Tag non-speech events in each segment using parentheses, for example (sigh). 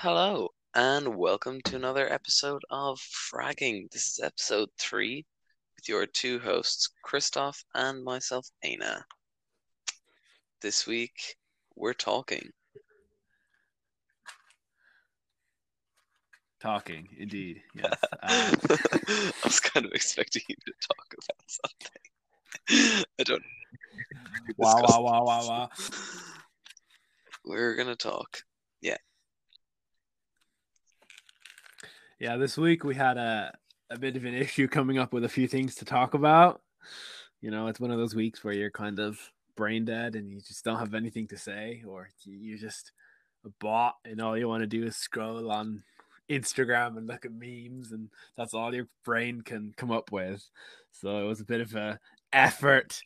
Hello, and welcome to another episode of Fragging. This is episode three with your two hosts, Christoph and myself, Aina. This week, we're talking. Talking, indeed. (laughs) Yes. Um, I was kind of expecting you to talk about something. I don't. wow, wow, wow, wow, wow. We're gonna talk. Yeah, this week we had a, a bit of an (laughs) issue coming up with a few things to talk about. You know, it's one of those weeks where you're kind of brain dead and you just don't have anything to say, or you- just a bot and all you want to do is scroll on Instagram and look at memes, and that's all your brain can come up with. So it was a bit of a effort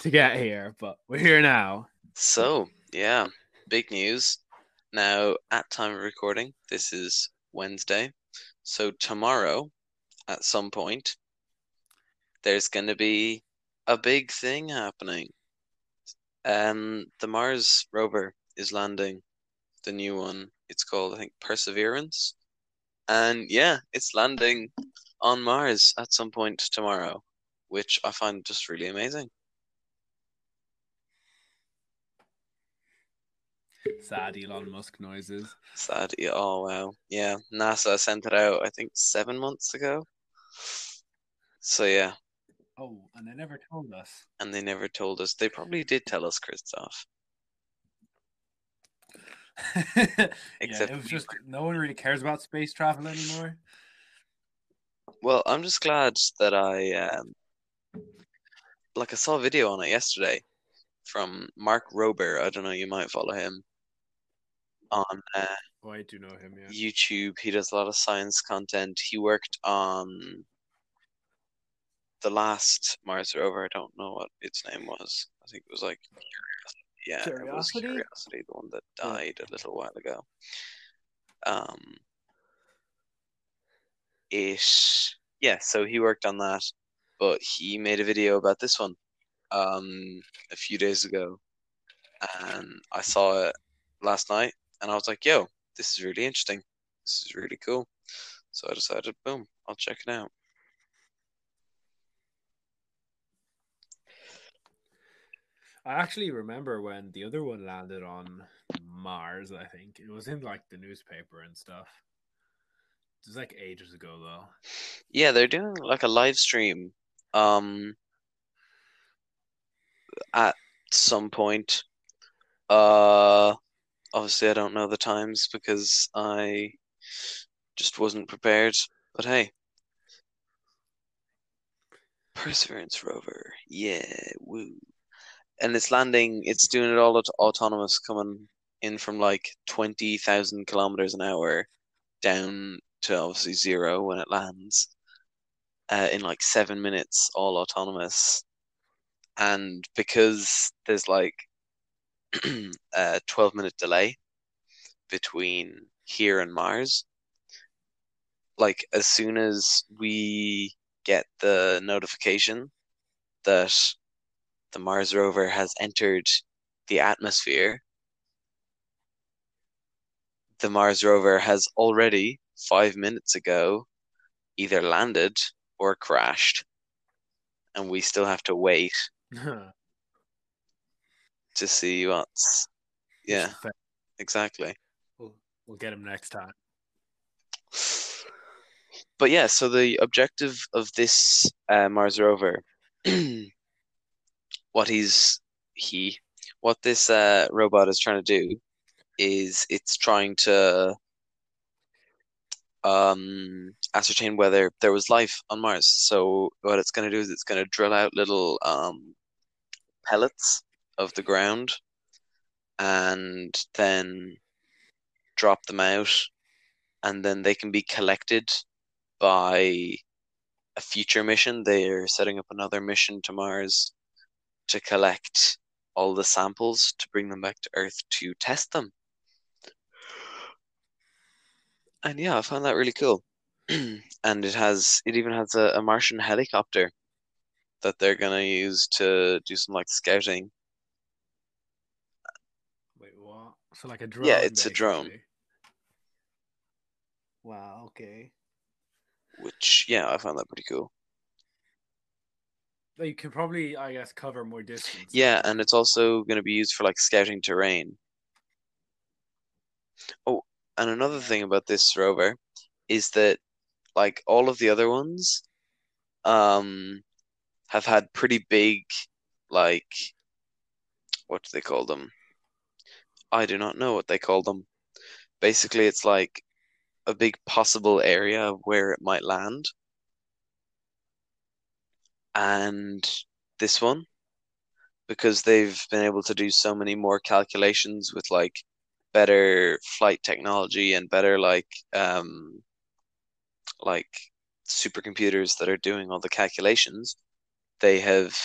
to get here, but we're here now. So, yeah, big news. Now, at time of recording, this is Wednesday. So tomorrow, at some point, there's going to be a big thing happening. Um, the Mars rover is landing, the new one. It's called, I think, Perseverance. And yeah, it's landing on Mars at some point tomorrow, which I find just really amazing. Sad Elon Musk noises. Sad. Oh wow. Yeah, NASA sent it out, I think seven months ago. So yeah, Oh, and they never told us. and they never told us. They probably did tell us, Christoph. (laughs) yeah, it was just no one really cares about space travel anymore. Well, I'm just glad that I um like I saw a video on it yesterday from Mark Rober. I don't know, you might follow him on uh, Oh, I do know him, yeah. YouTube. He does a lot of science content. He worked on the last Mars rover. I don't know what its name was. I think it was like Curiosity. Yeah, it was Curiosity? Curiosity, the one that died a little while ago. Um, it yeah. So he worked on that, but he made a video about this one um a few days ago, and I saw it last night, and I was like, "Yo, this is really interesting. This is really cool." So I decided, boom, I'll check it out. I actually remember when the other one landed on Mars, I think. It was in like the newspaper and stuff. It was like ages ago though. Yeah, they're doing like a live stream um at some point. Uh obviously I don't know the times because I just wasn't prepared. But hey. Perseverance rover. Yeah, woo. And it's landing, it's doing it all aut autonomous coming in from like 20,000 kilometers an hour down to obviously zero when it lands uh, in like seven minutes, all autonomous. And because there's like (clears throat) a 12 minute delay between here and Mars, like as soon as we get the notification that the Mars rover has entered the atmosphere, the Mars rover has already, five minutes ago, either landed or crashed. And we still have to wait (laughs) to see what's. Yeah, exactly. We'll, we'll get him next time. But yeah, so the objective of this uh, Mars rover, (clears throat) what he's he, what this uh, robot is trying to do, is it's trying to um, ascertain whether there was life on Mars. So what it's going to do is it's going to drill out little um, pellets of the ground, and then drop them out, and then they can be collected by a future mission. They're setting up another mission to Mars to collect all the samples to bring them back to Earth to test them. And yeah, I found that really cool. (clears throat) And it has it even has a, a Martian helicopter that they're gonna use to do some like scouting. Wait, what? So like a drone. Yeah, it's a drone. Wow. Okay. which yeah, I found that pretty cool. You can probably, I guess, cover more distance. Yeah, and it's also going to be used for like scouting terrain. Oh, and another thing about this rover is that like all of the other ones um have had pretty big like what do they call them? I do not know what they call them. Basically, it's like a big possible area where it might land. And this one, because they've been able to do so many more calculations with like better flight technology and better like um like supercomputers that are doing all the calculations, they have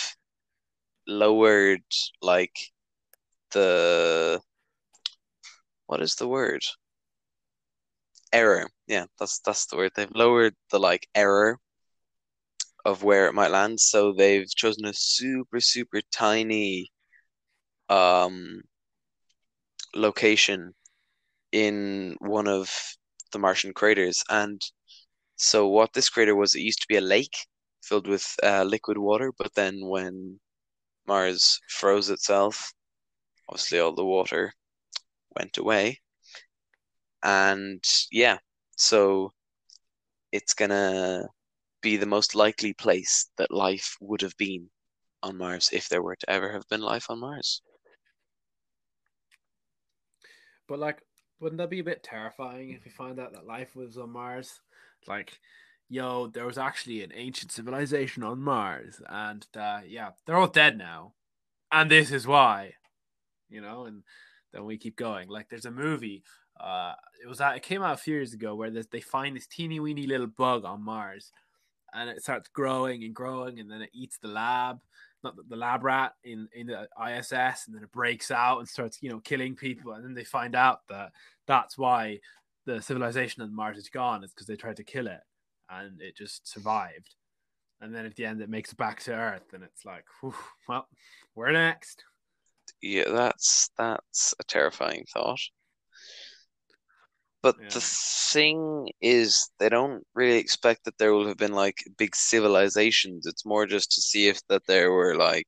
lowered like the what is the word? Error. Yeah, that's that's the word. They've lowered the like error of where it might land, so they've chosen a super super tiny um location in one of the Martian craters. And so what this crater was, it used to be a lake filled with uh, liquid water, but then when Mars froze itself, obviously all the water went away. And yeah, so it's gonna be the most likely place that life would have been on Mars if there were to ever have been life on Mars. But like, wouldn't that be a bit terrifying if you find out that life was on Mars? Like, yo, there was actually an ancient civilization on Mars, and uh, yeah, they're all dead now, and this is why, you know. And then we keep going. Like, there's a movie. Uh, it was that it came out a few years ago where they find this teeny weeny little bug on Mars, and it starts growing and growing, and then it eats the lab, not the, the lab rat in in the ISS, and then it breaks out and starts you know killing people, and then they find out that that's why the civilization on Mars is gone. It's because they tried to kill it, and it just survived. And then at the end, it makes it back to Earth, and it's like, whew, well, we're next. Yeah, that's that's a terrifying thought. But Yeah. the thing is, they don't really expect that there will have been like big civilizations. It's more just to see if that there were like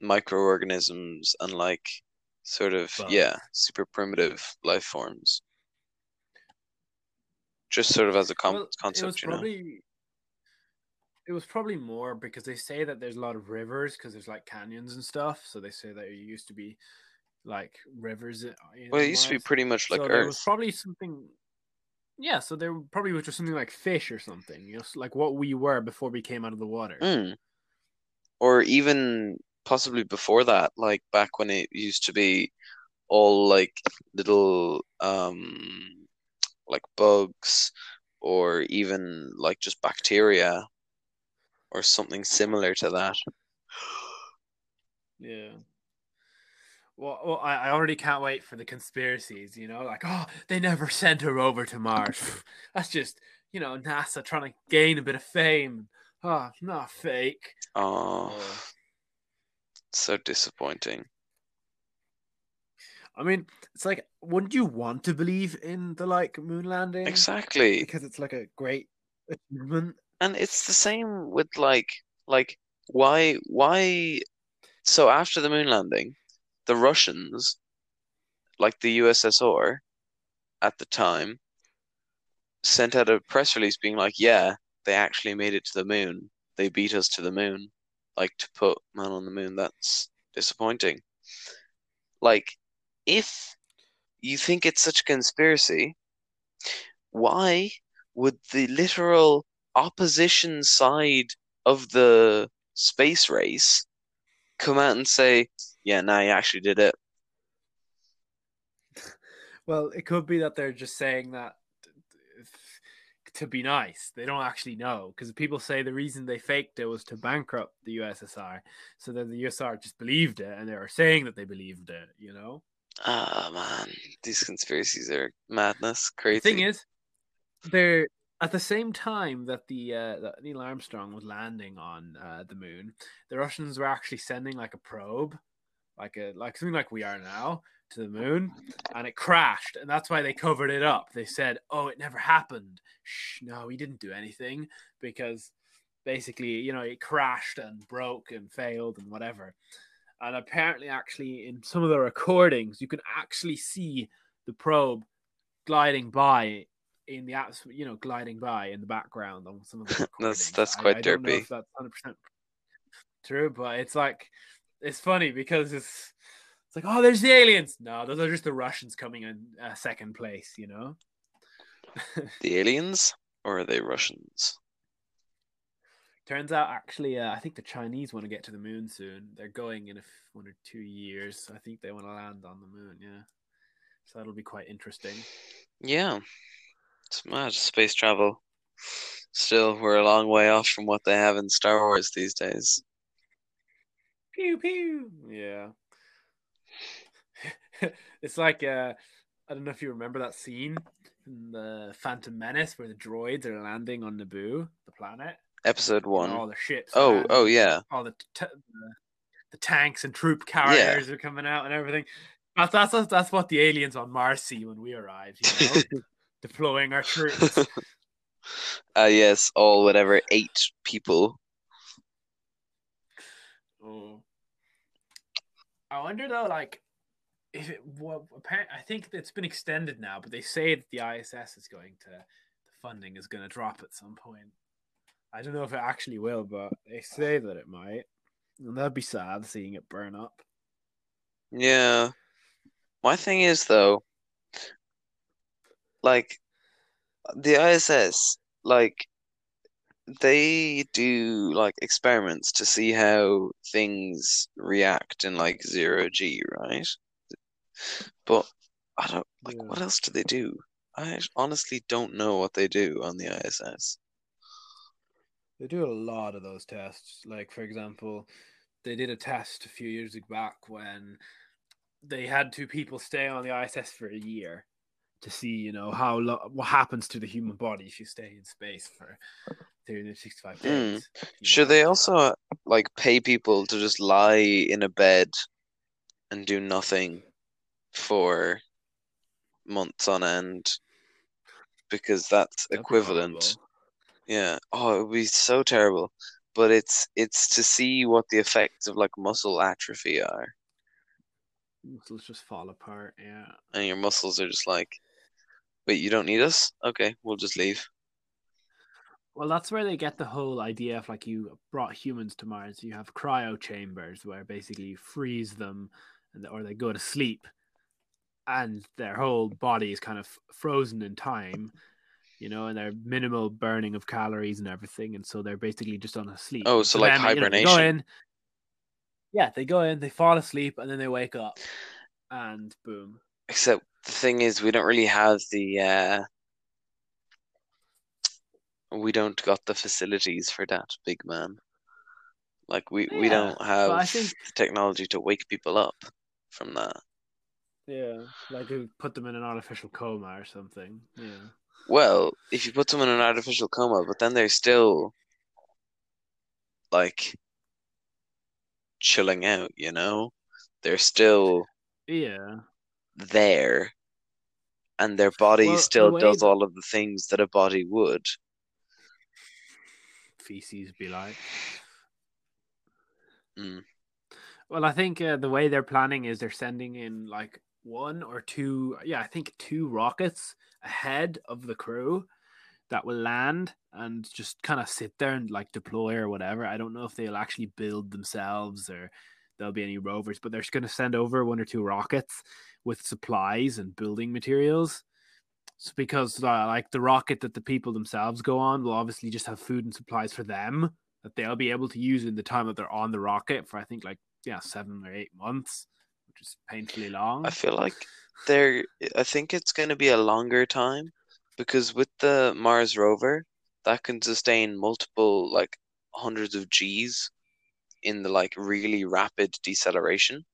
microorganisms and like sort of yeah, super primitive life forms. Just sort of as a com Well, concept, you know. probably it was probably more because they say that there's a lot of rivers because there's like canyons and stuff. So they say that it used to be like rivers. in Well, it used to be pretty much like so there was probably something. Yeah, so there probably was just something like fish or something, you know, like what we were before we came out of the water. Mm. Or even possibly before that, like back when it used to be all like little um like bugs or even like just bacteria or something similar to that. Yeah. Well, well I, I already can't wait for the conspiracies, you know, like, oh, they never sent her over to Mars. (laughs) That's just, you know, NASA trying to gain a bit of fame. Oh, not fake. Oh, Uh, so disappointing. I mean, it's like, wouldn't you want to believe in the like moon landing? Exactly. Because it's like a great achievement. And it's the same with like like why why so after the moon landing, the Russians, like the USSR at the time, sent out a press release being like, yeah, they actually made it to the moon. They beat us to the moon. Like to put man on the moon, that's disappointing. Like, if you think it's such a conspiracy, why would the literal opposition side of the space race come out and say, yeah, nah, you actually did it? (laughs) Well, it could be that they're just saying that to be nice. They don't actually know because people say the reason they faked it was to bankrupt the USSR, so that the USSR just believed it and they were saying that they believed it. You know, Ah, man, these conspiracies are madness, the crazy. thing is, they're at the same time that the uh, that Neil Armstrong was landing on uh, the moon, the Russians were actually sending like a probe, like a like something like we are now, to the moon and it crashed and that's why they covered it up. They said oh it never happened. Shh, no we didn't do anything because basically you know it crashed and broke and failed and whatever. And apparently actually in some of the recordings you can actually see the probe gliding by in the atmosphere you know gliding by in the background on some of the (laughs) that's that's quite I, I don't know derpy if that's 100% true but it's like it's funny because it's it's like, oh, there's the aliens. No, those are just the Russians coming in uh, second place, you know? (laughs) the aliens or are they Russians? Turns out, actually, uh, I think the Chinese want to get to the moon soon. They're going in a f- one or two years. I think they want to land on the moon, yeah. So that'll be quite interesting. Yeah. It's mad. Space travel. Still, we're a long way off from what they have in Star Wars these days. Pew pew. Yeah. (laughs) it's like uh I don't know if you remember that scene in the Phantom Menace where the droids are landing on Naboo, the planet. Episode one. All the ships. Oh, landing, oh yeah. All the, t- the the tanks and troop carriers are coming out and everything. That's, that's that's what the aliens on Mars see when we arrive. You know, (laughs) deploying our troops. uh (laughs) yes, all whatever eight people. Oh. I wonder though, like, if it well, apparent, I think it's been extended now, but they say that the ISS is going to the funding is going to drop at some point. I don't know if it actually will, but they say that it might, and that'd be sad seeing it burn up. Yeah. My thing is though, like the ISS, like they do like experiments to see how things react in like zero G, right? But I don't like Yeah. what else do they do? I honestly don't know what they do on the ISS. They do a lot of those tests. Like, for example, they did a test a few years back when they had two people stay on the ISS for a year to see, you know, how lo- what happens to the human body if you stay in space for 365 hmm. days. you Should know. they also like pay people to just lie in a bed and do nothing for months on end? Because that's That'd equivalent. Yeah. Oh, it would be so terrible. But it's it's to see what the effects of like muscle atrophy are. Muscles just fall apart. Yeah. And your muscles are just like, wait, you don't need us? Okay, we'll just leave. Well, that's where they get the whole idea of like you brought humans to Mars. You have cryo chambers where basically you freeze them, and or they go to sleep, and their whole body is kind of frozen in time, you know, and they're minimal burning of calories and everything, and so they're basically just on a sleep. Oh, so for like them, you know, they hibernation. in- yeah, they go in, they fall asleep, and then they wake up, and boom. Except the thing is, we don't really have the uh, we don't got the facilities for that, big man. Like we we don't have I think the technology to wake people up from that. yeah, like we put them in an artificial coma or something. Yeah. Well, if you put them in an artificial coma, but then they're still like chilling out, you know? They're still Yeah. There, and their body Well, still does that- all of the things that a body would. feces be like. Mm. Well, I think uh, the way they're planning is they're sending in like one or two, yeah, I think two rockets ahead of the crew that will land and just kind of sit there and like deploy or whatever. I don't know if they'll actually build themselves or there'll be any rovers, but they're just going to send over one or two rockets with supplies and building materials. So because uh, like the rocket that the people themselves go on will obviously just have food and supplies for them that they'll be able to use in the time that they're on the rocket for I think like yeah seven or eight months, which is painfully long. I feel like there, I think it's going to be a longer time because with the Mars rover, that can sustain multiple, like hundreds of Gs in the like really rapid deceleration.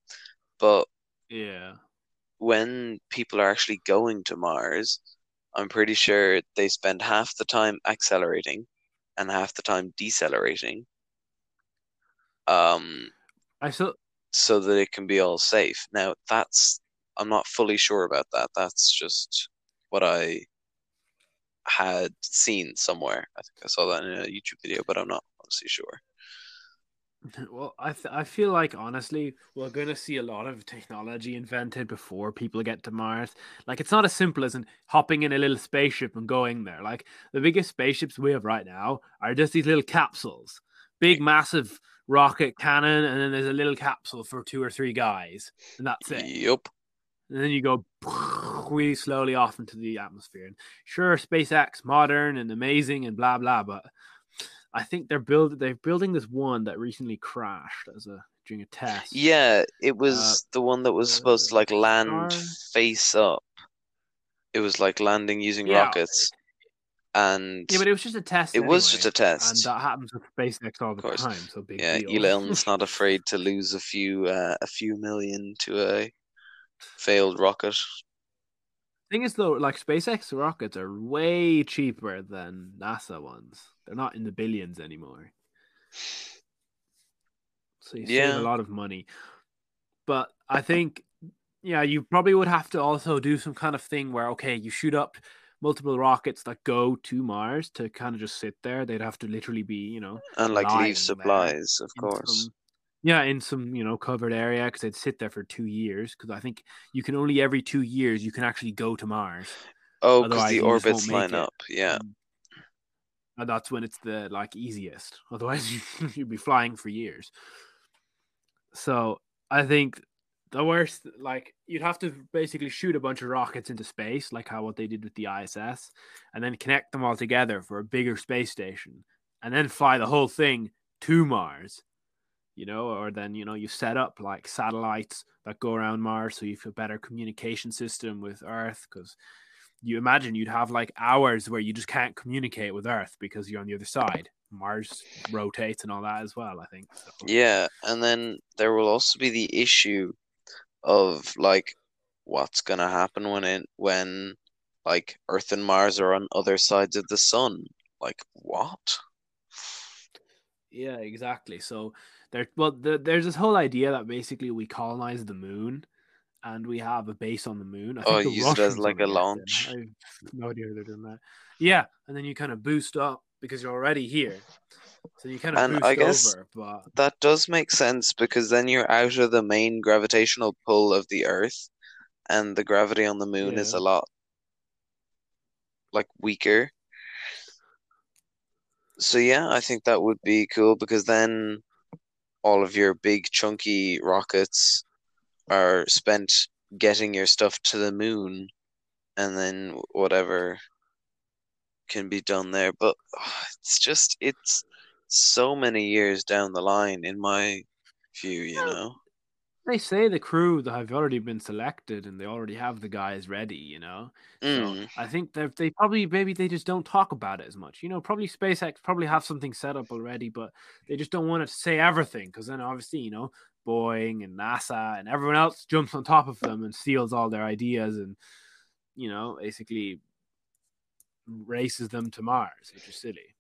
But yeah, when people are actually going to Mars, I'm pretty sure they spend half the time accelerating and half the time decelerating. Um, I still so that it can be all safe. Now, that's I'm not fully sure about that. That's just what I had seen somewhere. I think I saw that in a YouTube video, but I'm not honestly sure. Well, I th- I feel like honestly, we're gonna see a lot of technology invented before people get to Mars. Like it's not as simple as in hopping in a little spaceship and going there. Like the biggest spaceships we have right now are just these little capsules, big, massive rocket cannon, and then there's a little capsule for two or three guys, and that's it. Yep. And then you go (laughs) really slowly off into the atmosphere. And sure, SpaceX, modern and amazing and blah blah, but I think they're building they're building this one that recently crashed as a during a test. Yeah, it was uh, the one that was supposed to like land face up. It was like landing using Yeah. rockets, and Yeah, but it was just a test. It was just a test. and that happens with SpaceX all the time. So big yeah, deal. Elon's (laughs) not afraid to lose a few uh, a few million to a failed rocket. Thing is, though, like SpaceX rockets are way cheaper than NASA ones. They're not in the billions anymore. So you save a lot of money. But I think, yeah, you probably would have to also do some kind of thing where, okay, you shoot up multiple rockets that go to Mars to kind of just sit there. They'd have to literally be, you know, And like leave supplies, of course. Yeah, in some you know covered area because they'd sit there for two years. Because I think you can only every two years you can actually go to Mars. Oh, because the you just won't orbits line up. Yeah. Mm. And that's when it's the like easiest. (laughs) Otherwise, you'd be flying for years. So I think the worst, like you'd have to basically shoot a bunch of rockets into space, like how what they did with the ISS, and then connect them all together for a bigger space station, and then fly the whole thing to Mars. You know, or then you know you set up like satellites that go around Mars, so you have a better communication system with Earth, because you imagine you'd have like hours where you just can't communicate with Earth because you're on the other side. Mars rotates and all that as well, I think. So. Yeah, and then there will also be the issue of like what's gonna happen when it when like Earth and Mars are on other sides of the sun. Like what? Yeah, exactly. So there, well, the, there's this whole idea that basically we colonize the moon and we have a base on the moon. I Oh, think the use it as like a launch. I have no idea they're doing that. Yeah, and then you kind of boost up because you're already here. So you kind of And boost I guess- over, but That does make sense because then you're out of the main gravitational pull of the Earth, and the gravity on the moon is a lot like weaker. So yeah, I think that would be cool because then all of your big chunky rockets are spent getting your stuff to the moon, and then whatever can be done there. But ah, it's just it's so many years down the line in my view, you know. They say the crew that have already been selected and they already have the guys ready, you know. So Mm. I think that they probably maybe they just don't talk about it as much. You know, probably SpaceX probably have something set up already, but they just don't want to say everything because then obviously you know Boeing and NASA and everyone else jumps on top of them and steals all their ideas and you know basically races them to Mars, which is silly.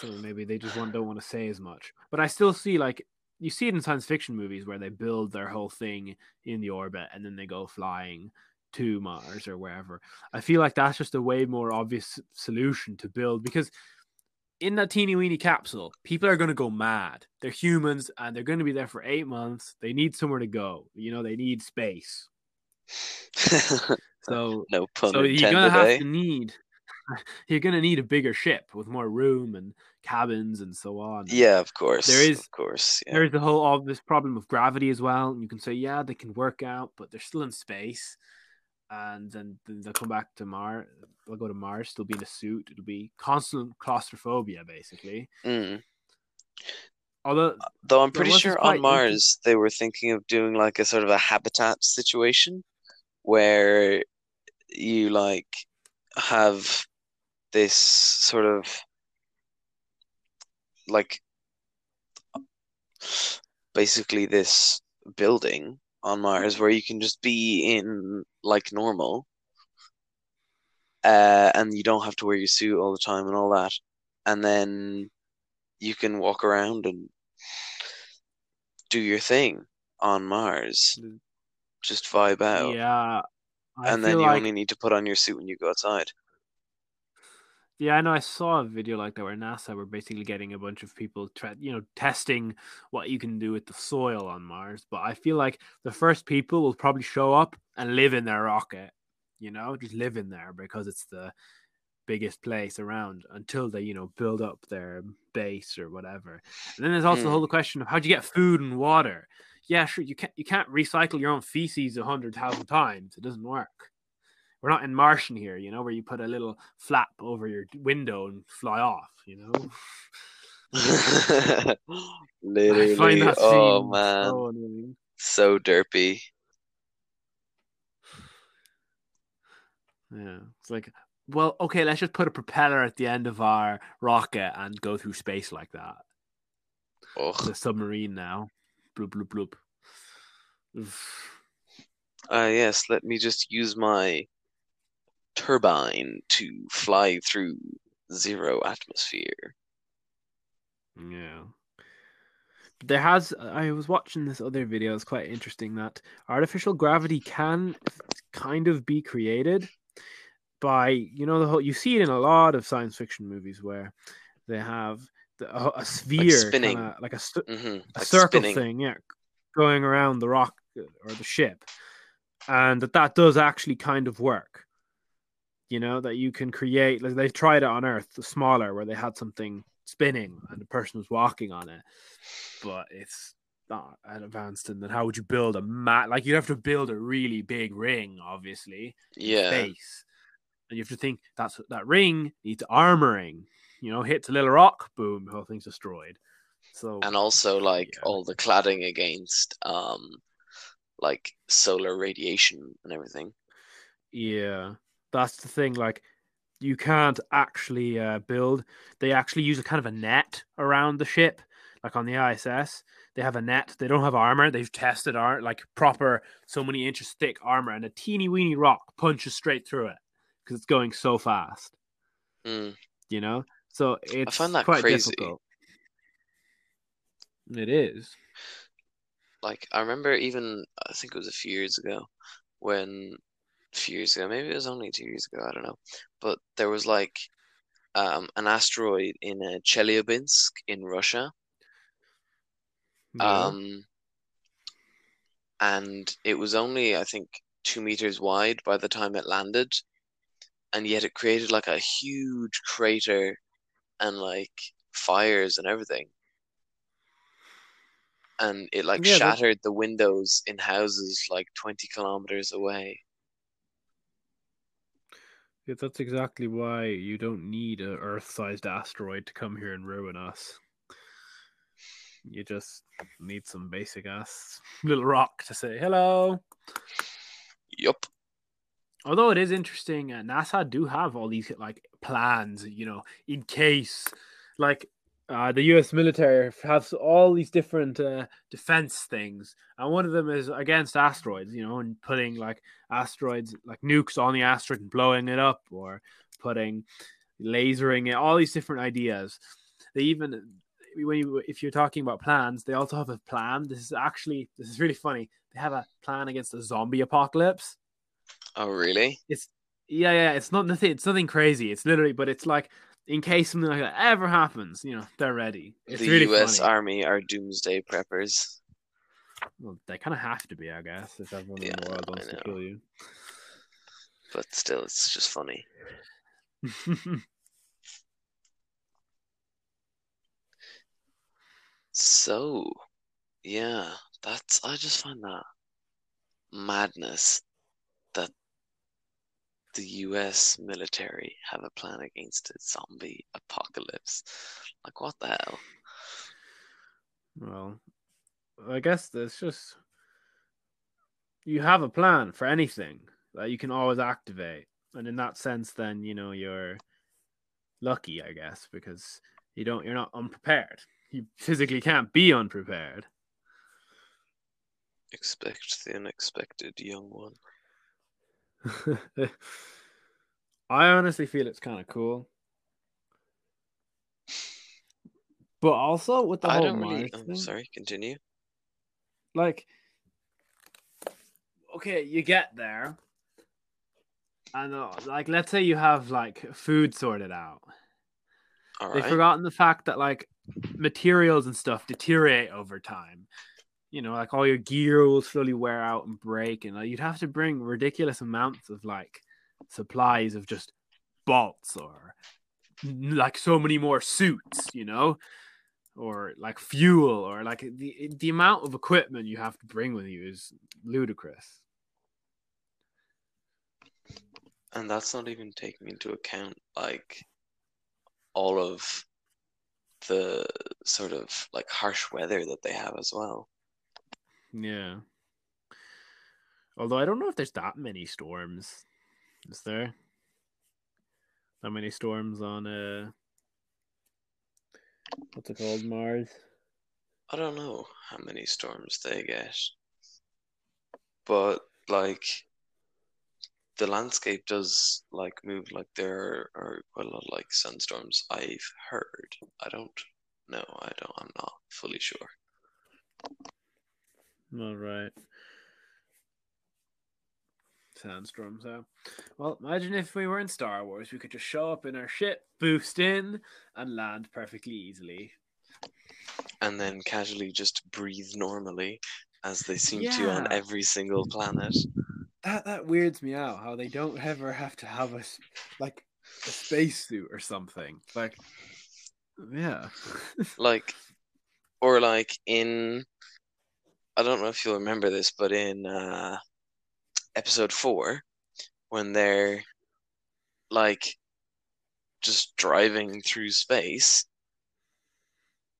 So maybe they just want, don't want to say as much. But I still see like you see it in science fiction movies where they build their whole thing in the orbit and then they go flying to Mars or wherever. I feel like that's just a way more obvious solution to build because in that teeny weeny capsule, people are going to go mad. They're humans and they're going to be there for eight months. They need somewhere to go. You know, they need space. (laughs) So, No pun so you're gonna have eh? to need. (laughs) You're gonna need a bigger ship with more room and cabins and so on. Yeah, of course. There is- of course. Yeah. There's the whole obvious problem of gravity as well. And you can say, yeah, they can work out, but they're still in space. And then, then they'll come back to Mars. They'll go to Mars. They'll be in a suit. It'll be constant claustrophobia, basically. Mm. Although, Though I'm pretty sure on Mars they were thinking of doing like a sort of a habitat situation where you like have this sort of like basically this building on Mars where you can just be in like normal uh, and you don't have to wear your suit all the time and all that and then you can walk around and do your thing on Mars. just vibe out, Yeah, I and then you like only need to put on your suit when you go outside. Yeah, I know. I saw a video like that where NASA were basically getting a bunch of people, tra- you know, testing what you can do with the soil on Mars. But I feel like the first people will probably show up and live in their rocket, you know, just live in there because it's the biggest place around until they, you know, build up their base or whatever. And then there's also the Hmm. whole question of how do you get food and water? Yeah, sure, you can't you can't recycle your own feces a hundred thousand times. It doesn't work. We're not in Martian here, you know, where you put a little flap over your window and fly off, you know. (laughs) Literally, oh man, so annoying. so derpy. Yeah, it's like, well, okay, let's just put a propeller at the end of our rocket and go through space like that. Oh, The submarine now, bloop bloop bloop. Oof. Uh, yes, let me just use my turbine to fly through zero atmosphere. Yeah. There has I was watching this other video, it's quite interesting that artificial gravity can kind of be created by, you know, the whole you see it in a lot of science fiction movies where they have the, a, a sphere spinning. kinda, like a, st- hmm a Like circle spinning. thing, yeah, going around the rock uh, or the ship, and that that does actually kind of work. You know that you can create. Like they've tried it on Earth, the smaller, where they had something spinning and the person was walking on it, but it's not advanced. And then how would you build a mat? Like you'd have to build a really big ring, obviously, Yeah. base, and you have to think that's that ring needs armoring. You know, hits a little rock, boom, the whole thing's destroyed. So And also like Yeah. all the cladding against um like solar radiation and everything. Yeah, that's the thing. Like, you can't actually uh, build. They actually use a kind of a net around the ship, like on the ISS. They have a net. They don't have armor. They've tested art like proper, so many inches thick armor, and a teeny weeny rock punches straight through it because it's going so fast. Mm. You know, so it's find that quite crazy. difficult. It is. Like I remember even I think it was a few years ago when few years ago, maybe it was only two years ago, I don't know. But there was like um an asteroid in uh, Chelyabinsk in Russia. Um and it was only I think two meters wide by the time it landed, and yet it created like a huge crater and like fires and everything. And it like Yeah, shattered the windows in houses like 20 kilometers away. Yeah, that's exactly why you don't need an Earth-sized asteroid to come here and ruin us. You just need some basic ass little rock to say hello. Yup. Although it is interesting, uh, NASA do have all these like plans, you know, in case, like uh, the U.S. military has all these different uh, defense things, and one of them is against asteroids, you know, and putting like asteroids, like nukes on the asteroid and blowing it up, or putting lasering it, all these different ideas. They even when you if you're talking about plans, they also have a plan. This is actually this is really funny. They have a plan against a zombie apocalypse. Oh, really? It's yeah, yeah. It's not nothing. It's nothing crazy. It's literally, but it's like in case something like that ever happens, you know, they're ready. It's The really US funny. Army are doomsday preppers. Well, they kind of have to be, I guess, if everyone in Yeah, the world wants to kill you. But still, it's just funny. (laughs) So, yeah, that's I just find that madness that the US military have a plan against a zombie apocalypse. Like, what the hell? well, I guess that's just you have a plan for anything that you can always activate, and in that sense, then you know you're lucky, I guess, because you don't you're not unprepared. You (laughs) physically can't be unprepared. Expect the unexpected, young one. (laughs) I honestly feel it's kind of cool. But also with the I whole don't really. I'm thing, sorry, continue. like okay, you get there, and uh, like, let's say you have like food sorted out. All They've right. forgotten the fact that like materials and stuff deteriorate over time. You know, like all your gear will slowly wear out and break, and like, you'd have to bring ridiculous amounts of like supplies of just bolts or like so many more suits, you know, or like fuel or like the the amount of equipment you have to bring with you is ludicrous. And that's not even taking into account like all of the sort of like harsh weather that they have as well. Yeah. Although I don't know if there's that many storms. Is there? That many storms on uh what's it called? Mars? I don't know how many storms they get, but like the landscape does like move. Like there are quite a lot of like sunstorms. I've heard. I don't know. I don't. I'm not fully sure. All right. Sandstorms, huh? Well, imagine if we were in Star Wars, we could just show up in our ship, boost in, and land perfectly easily. And then casually just breathe normally, as they seem to on every single planet. That that weirds me out. How they don't ever have to have a like a spacesuit or something. Like, yeah. (laughs) like or like in I don't know if you'll remember this, but in uh episode four, when they're like just driving through space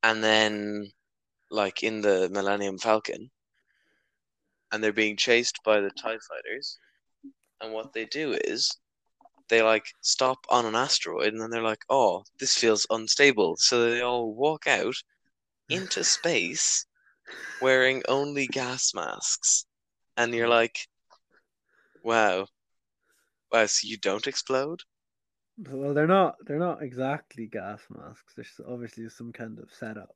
and then like in the Millennium Falcon and they're being chased by the TIE fighters and what they do is they like stop on an asteroid and then they're like, oh, this feels unstable. So they all walk out (laughs) into space wearing only gas masks. And you're like, wow. Wow, so you don't explode? Well, they're not. They're not exactly gas masks. There's obviously some kind of setup.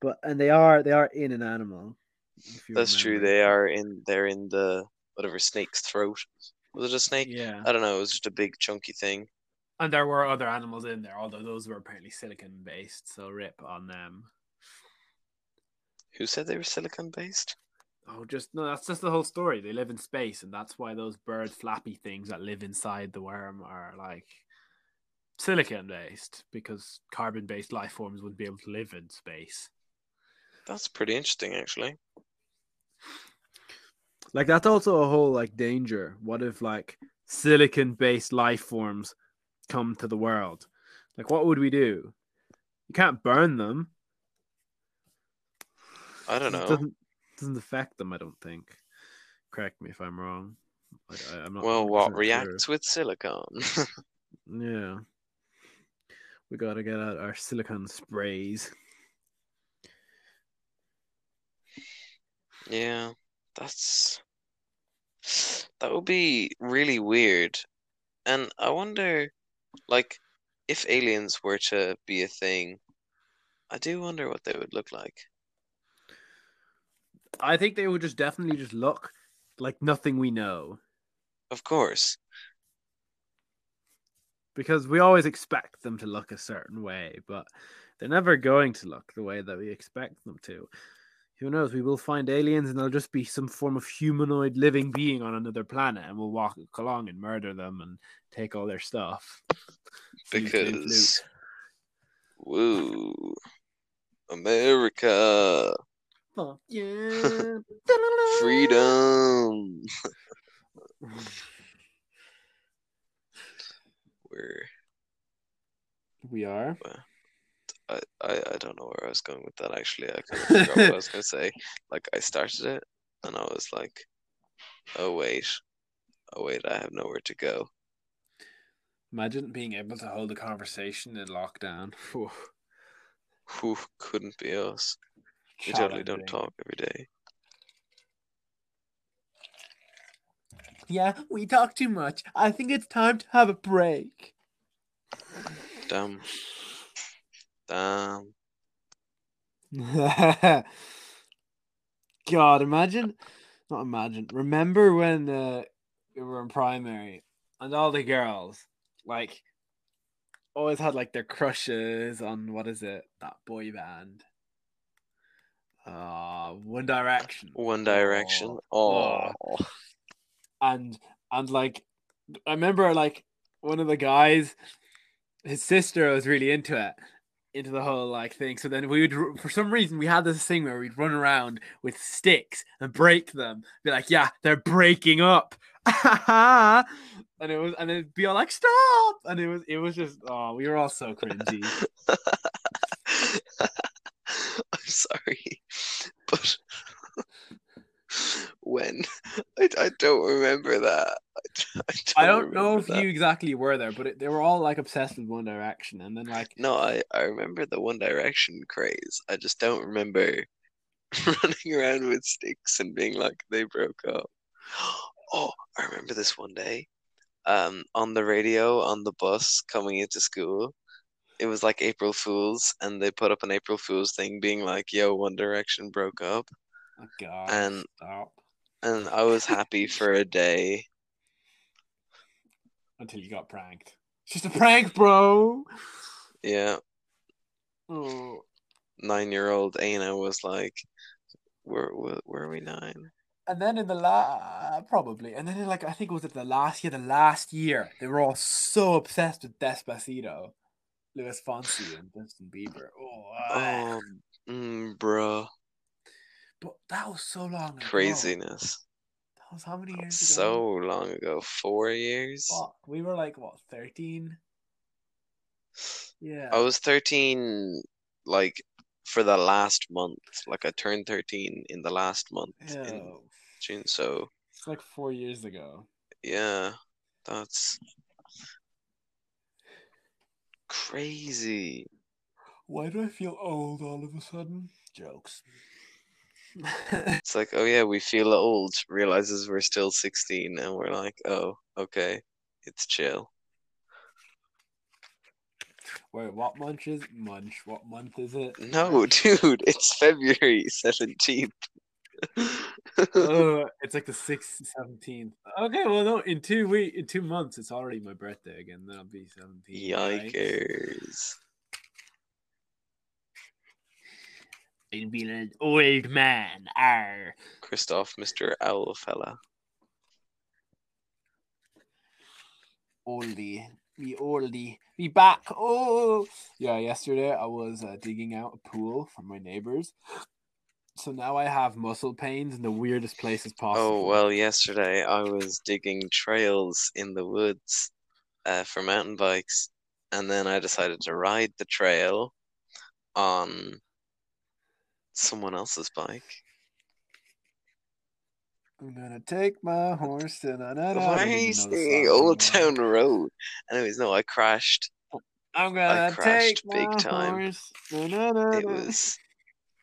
But and they are they are in an animal. if you That's true. They are in they're in the whatever snake's throat. Was it a snake? Yeah. I don't know, it was just a big chunky thing. And there were other animals in there, although those were apparently silicon based, so rip on them. Who said they were silicon based? Oh, just no, that's just the whole story. They live in space, and that's why those bird flappy things that live inside the worm are like silicon based, because carbon based life forms wouldn't be able to live in space. That's pretty interesting actually. Like that's also a whole like danger. What if like silicon based life forms come to the world? Like what would we do? You can't burn them. I don't It know. Doesn't doesn't affect them, I don't think. Correct me if I'm wrong. I, I, am not. Well, what 100% reacts with silicon? (laughs) Yeah. We gotta get out our silicon sprays. Yeah, that's that would be really weird. And I wonder, like, if aliens were to be a thing, I do wonder what they would look like. I think they would just definitely just look like nothing we know. Of course. because we always expect them to look a certain way, but they're never going to look the way that we expect them to. Who knows? We will find aliens and they'll just be some form of humanoid living being on another planet, and we'll walk along and murder them and take all their stuff. Because, woo, America, Fuck (laughs) yeah. freedom. (laughs) We're, we are. I, I, I don't know where I was going with that actually. I kind of forgot what I was going to say. (laughs) Like, I started it and I was like, oh, wait. Oh, wait, I have nowhere to go. Imagine being able to hold a conversation in lockdown. Who couldn't be us? We totally don't talk every day. Yeah, we talk too much. I think it's time to have a break. Damn. Damn. (laughs) God, imagine not imagine. Remember when uh, we were in primary and all the girls like always had like their crushes on what is it that boy band? Uh, One Direction. One Direction. Oh, Oh, and and like I remember like one of the guys, his sister was really into it, into the whole like thing. So then we would for some reason we had this thing where we'd run around with sticks and break them, be like, yeah, they're breaking up. (laughs) and it was and it'd be all like stop and it was it was just oh we were all so cringy (laughs) (laughs) I'm sorry, (laughs) but when I, I don't remember that. I, (laughs) I don't, i don't know if that. you exactly were there but it, they were all like obsessed with one direction and then like No, I, I remember the One Direction craze. I just don't remember running around with sticks and being like they broke up. (gasps) Oh, I remember this one day. Um, on the radio on the bus coming into school, it was like April Fools, and they put up an April Fools thing being like, "Yo, One Direction broke up," oh god and stop. and I was happy (laughs) for a day. until you got pranked. It's just a prank bro! Yeah, oh. Nine-year-old Aina was like, "Where were, were we nine? and then in the la probably and then in like i think it was it the last year the last year they were all so obsessed with despacito Luis Fonsi and Justin Bieber. Oh, ah. Oh, mm, bruh, but that was so long ago. craziness." That was how many years ago? So long ago, four years. Fuck, we were like what, thirteen? Yeah. I was 13, like for the last month. Like I turned 13 in the last month yeah. in June. So It's like four years ago. yeah, that's crazy. Why do I feel old all of a sudden? Jokes. (laughs) It's like, oh yeah, we feel old, realizes we're still 16, and we're like, oh, okay, it's chill. Wait, what month is munch? What month is it? No, (laughs) dude, it's February 17th. Oh, (laughs) it's like the sixth, seventeenth. Okay, well, no, in two week, in two months, it's already my birthday again. Then I'll be seventeen. right? Yikers. I'll be an old man. Arr. Christoph, Mr. Owl fella. oldie, me oldie, me back. Oh, yeah. Yesterday I was uh, digging out a pool for my neighbors, so now I have muscle pains in the weirdest places possible. Oh, well, yesterday I was digging trails in the woods uh, for mountain bikes, and then I decided to ride the trail on someone else's bike. I'm gonna take my horse to na na na. I Why don't are you the singing Old. Town Road? Anyways, no, I crashed. I'm gonna crashed take big my time. horse. Na, na, na, It was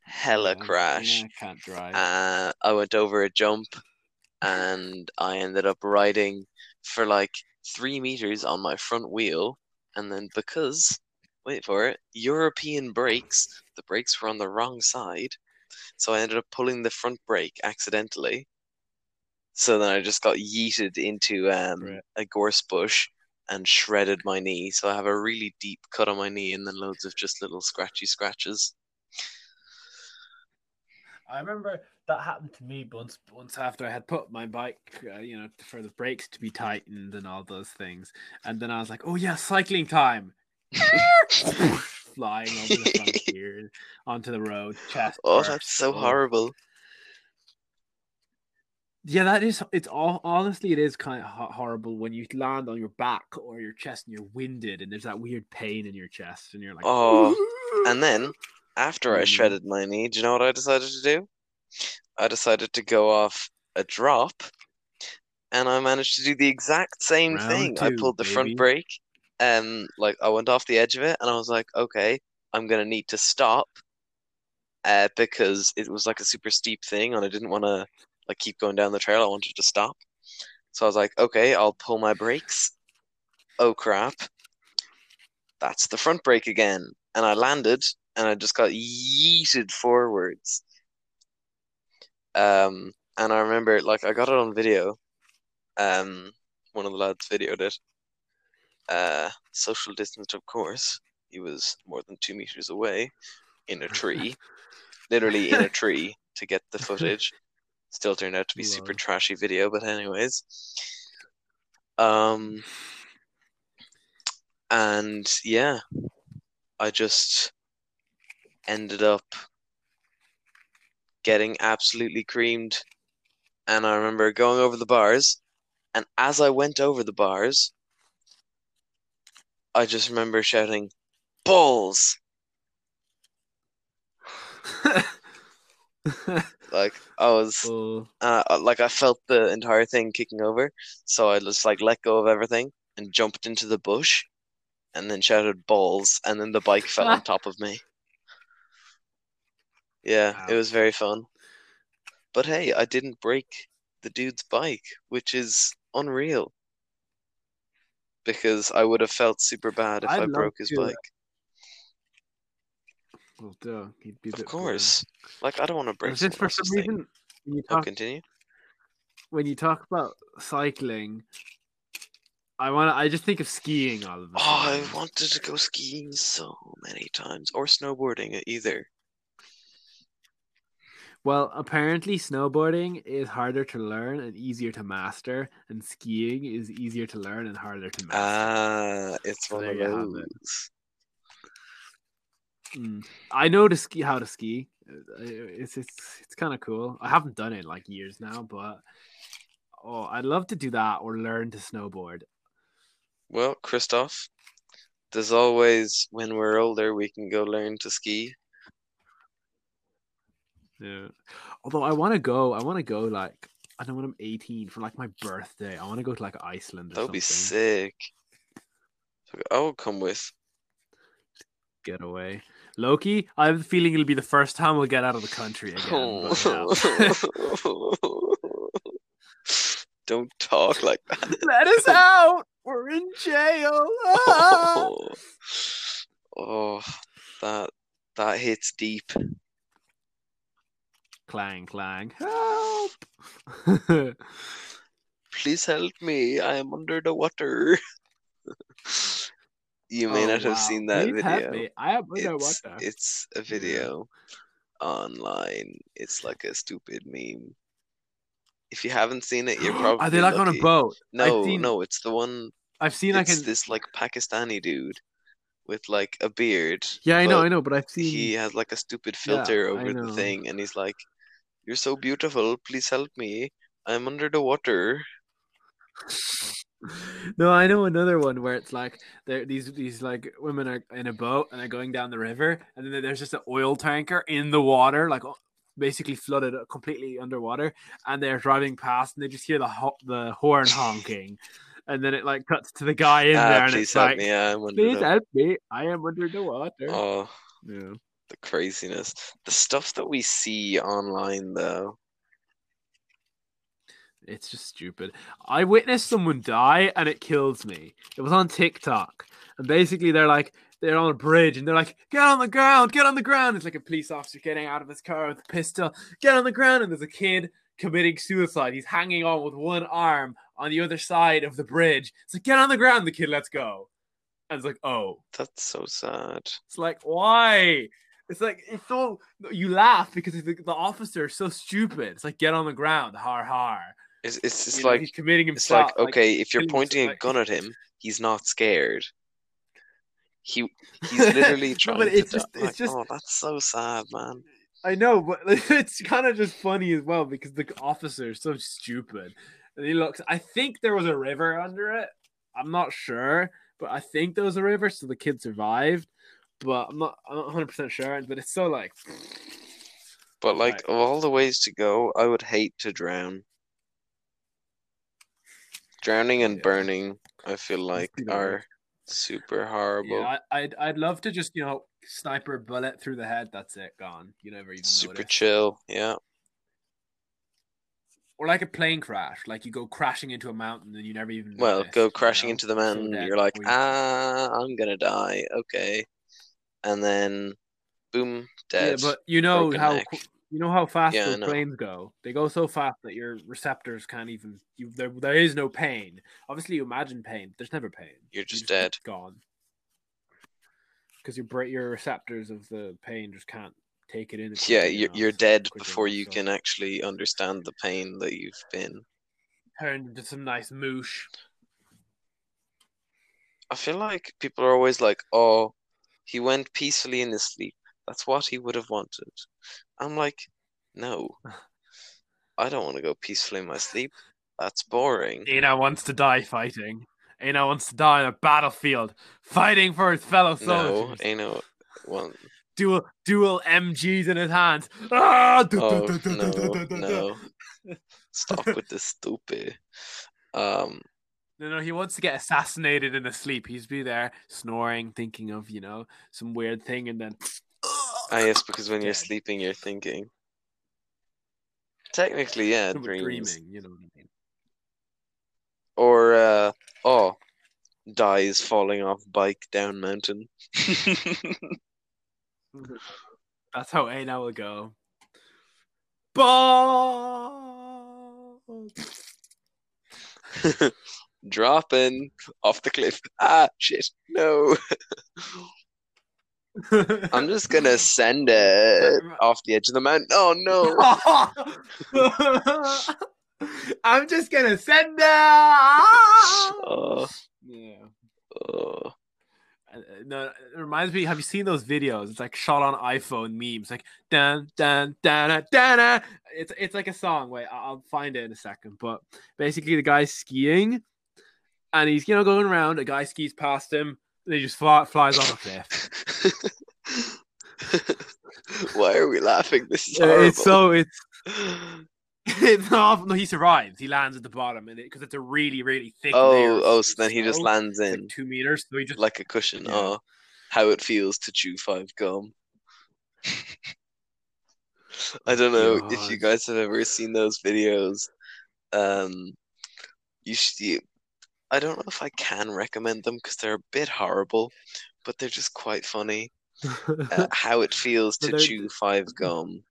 hella crash. yeah, I can't drive. Uh, I went over a jump and I ended up riding for like three meters on my front wheel. And then because, wait for it, European brakes, the brakes were on the wrong side. So I ended up pulling the front brake accidentally. So then I just got yeeted into um, Right. a gorse bush and shredded my knee. So I have a really deep cut on my knee and then loads of just little scratchy scratches. I remember that happened to me once. Once after I had put my bike, uh, you know, for the brakes to be tightened and all those things, and then I was like, "Oh yeah, cycling time!" (laughs) Flying over the front (laughs) gear onto the road, chest. Oh, first. that's so Oh. horrible. Yeah, that is. It's all honestly, it is kind of horrible when you land on your back or your chest and you're winded, and there's that weird pain in your chest, and you're like, Oh, And then, after I Mhm. shredded my knee, do you know what I decided to do? I decided to go off a drop, and I managed to do the exact same Round thing. I pulled the front brake, and like I went off the edge of it, and I was like, okay, I'm gonna need to stop, uh, because it was like a super steep thing, and I didn't want to like keep going down the trail. I wanted to stop, so I was like, okay, I'll pull my brakes. Oh crap! That's the front brake again, and I landed, and I just got yeeted forwards. Um, and I remember like I got it on video. Um, one of the lads videoed it. Uh, social distance, of course. He was more than two meters away, in a tree, (laughs) literally in a tree to get the footage. Still turned out to be super trashy video, but anyways. Um, and yeah, I just ended up getting absolutely creamed. And I remember going over the bars, and as I went over the bars, I just remember shouting, Balls! (laughs) Like, I was, oh, uh, like, I felt the entire thing kicking over. So I just, like, let go of everything and jumped into the bush and then shouted, Balls! And then the bike fell on (laughs) top of me. Yeah, it was very fun. But hey, I didn't break the dude's bike, which is unreal. Because I would have felt super bad if I'd I broke his uh, bike. well, duh, he'd be Of course. Like I don't want to break just for some thing. reason when you Oh, talk continue. when you talk about cycling, I want. I just think of skiing all of the Oh. I wanted to go skiing so many times, or snowboarding either. Well, apparently snowboarding is harder to learn and easier to master, and skiing is easier to learn and harder to master. Ah, it's So one of have it. those. Mm. I know to ski how to ski. Uh, It's it's it's kind of cool. I haven't done it in like years now, but oh, I'd love to do that or learn to snowboard. Well, Christoph, there's always when we're older we can go learn to ski. Yeah. Although I want to go, I want to go like I don't know when I'm 18 for like my birthday. I want to go to like Iceland That would be sick. I will come with. Get away, Loki. I have a feeling it'll be the first time we'll get out of the country again. yeah. (laughs) Don't talk like that. (laughs) Let us out. We're in jail. Ah! Oh, (laughs) oh, that that hits deep. Clang clang. Help. (laughs) Please help me. I am under the water. (laughs) You may Oh, not have seen that Please help video. me. I am under It's water. it's a video online. It's like a stupid meme. If you haven't seen it, you're probably (gasps) Are they like on a boat? No, seen- no, it's the one. I've seen like an. this like Pakistani dude with like a beard. Yeah, I know, I know, but I've seen. He has like a stupid filter I over the thing, and he's like, "You're so beautiful. Please help me. I'm under the water." no, I know another one where it's like there these these like women are in a boat and they're going down the river, and then there's just an oil tanker in the water, like basically flooded uh, completely underwater, and they're driving past and they just hear the ho- the horn (laughs) honking, and then it like cuts to the guy in ah, there and please it's like, me. Please help me, I am under the water. Oh, Yeah. The craziness. The stuff that we see online, though. It's just stupid. I witnessed someone die and it kills me. It was on TikTok. And basically they're like they're on a bridge and they're like, get on the ground, get on the ground. It's like a police officer getting out of his car with a pistol, get on the ground, and there's a kid committing suicide. He's hanging on with one arm on the other side of the bridge. It's like, get on the ground, the kid, let's go. And it's like, oh. That's so sad. It's like, why? It's like it's so you laugh because the, the officer is so stupid. It's like get on the ground, har har. It's it's just You know, like he's committing it's himself. like okay, if you're pointing a gun at him, he's not scared. He he's (laughs) literally No, trying but to it's die. it's Like, just- oh, that's so sad, man. I know, but (laughs) it's kind of just funny as well because the officer is so stupid. And he looks. I think there was a river under it. I'm not sure, but I think there was a river, so the kid survived. But I'm not. I'm not 100 percent sure. But it's so like. But like Right. of all the ways to go, I would hate to drown. Drowning and Yeah. burning, I feel like are super horrible. Yeah, I, I'd I'd love to just you know sniper bullet through the head. That's it, gone. You never even super notice. chill. Yeah. Or like a plane crash, like you go crashing into a mountain and you never even. Well, noticed, go you crashing know? into the mountain, dead you're like, ah, I'm gonna die. Okay. And then boom, Yeah, dead. but you know broken how neck. You know how fast Yeah, those planes go? They go so fast that your receptors can't even. You, there, there is no pain. Obviously, you imagine pain. But there's never pain. You're You just dead. Gone. Because your your receptors of the pain just can't take it in. Yeah, you're you're dead before you so can actually understand the pain that you've been. Turned into some nice moosh. I feel like people are always like, "Oh, he went peacefully in his sleep. That's what he would have wanted." I'm like, "No, I don't want to go peacefully in my sleep. That's boring." Ina wants to die fighting. Ina wants to die on a battlefield, fighting for his fellow soldiers. no one. dual dual MGs in his hands. Ah! Oh no, no! Stop with this stupid. Um, No, no, he wants to get assassinated in his sleep. He's be there snoring, thinking of you know some weird thing, and then. ah, yes, (laughs) because when you're Dead. sleeping, you're thinking. Technically, yeah, dreams. dreaming, you know what I mean. Or uh, oh, dies falling off bike down mountain. (laughs) (laughs) That's how A now will go. Ball. Dropping off the cliff. Ah, shit. No. (laughs) I'm just gonna send it off the edge of the mountain. Oh no. (laughs) I'm just gonna send it. Oh, Yeah. oh. Uh, No, it reminds me. Have you seen those videos? It's like shot on iPhone memes, like dun dun dun. dun. It's it's like a song. Wait, I'll find it in a second. But basically, the guy's skiing, and he's you know going around. A guy skis past him, and he just fly, flies off a cliff. (laughs) Why are we laughing? This is horrible. it's so it's it's not. No, he survives. He lands at the bottom, and because it's a really really thick. oh, of oh, so then he just lands in like two meters. So he just like a cushion. Yeah. Oh, how it feels to chew five gum. I don't know if you guys have ever seen those videos. Um, you should. I don't know if I can recommend them because they're a bit horrible, but they're just quite funny. Uh, (laughs) how it feels to chew five (laughs) gum,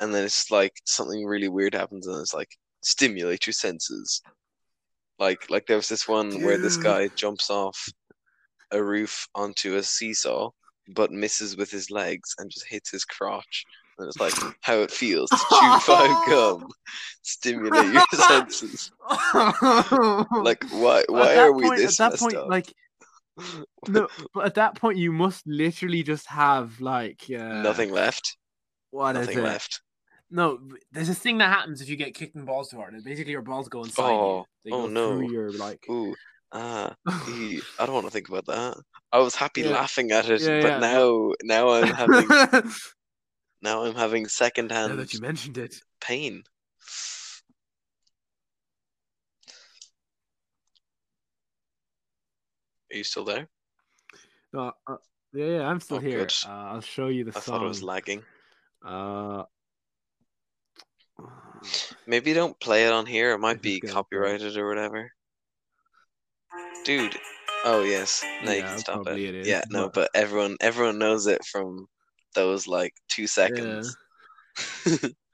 and then it's like something really weird happens, and it's like stimulate your senses. Like, like there was this one where this guy jumps off a roof onto a seesaw, but misses with his legs and just hits his crotch. And it's like how it feels to (laughs) chew five gum, stimulate your (laughs) senses. Like, why? Why are we point- this At that point, up? like no, but at that point, you must literally just have like uh, Nothing left. What Nothing left. No, there's this thing that happens if you get kicked in balls too hard. Basically, your balls go inside Oh, you. They oh go no. your like. Ooh, ah, ee, (laughs) I don't want to think about that. I was happy Yeah. laughing at it, Yeah, but yeah, now, now I'm having, now I'm having secondhand Now that you mentioned it, pain. Are you still there? uh, uh, yeah, yeah, I'm still Oh, here. Uh, I'll show you the I song. thought it was lagging. Uh, Maybe don't play it on here. It might be copyrighted or whatever. Dude. Oh yes. Now you can stop it. it Yeah, no, but everyone everyone knows it from those like two seconds. (laughs)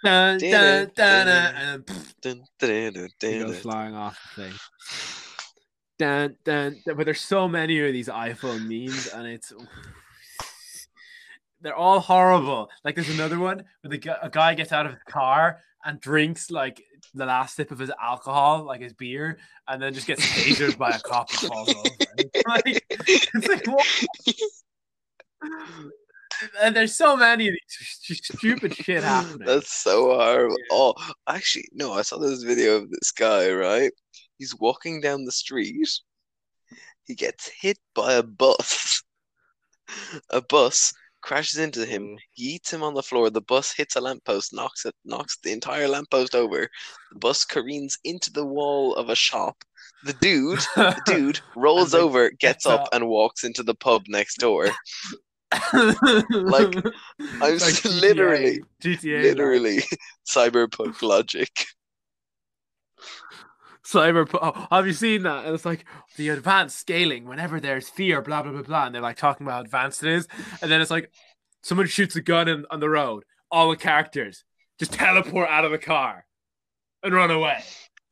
dun, Dun, dun, flying off the thing. Dun, dun, dun, but there's so many of these iPhone memes, and it's they're all horrible. Like there's another one where the gu- a guy gets out of his car and drinks like the last sip of his alcohol, like his beer, and then just gets tasered by a cop and falls over. It's (laughs) like, it's like what? (laughs) And there's so many of these (laughs) stupid shit happening. That's so horrible. Yeah. Oh, actually, no, I saw this video of this guy, right? He's walking down the street. He gets hit by a bus. (laughs) A bus crashes into him. Mm. He eats him on the floor. The bus hits a lamppost, knocks it, knocks the entire lamppost over. The bus careens into the wall of a shop. The dude, the (laughs) dude rolls over, gets up. and walks into the pub next door. (laughs) like I'm s- literally- GTA, like, Literally, (laughs) cyberpunk logic. cyber. Oh, have you seen that? And it's like the advanced scaling. Whenever there's fear, blah blah blah blah, and they're like talking about how advanced it is, and then it's like someone shoots a gun in, on the road. All the characters just teleport out of the car and run away.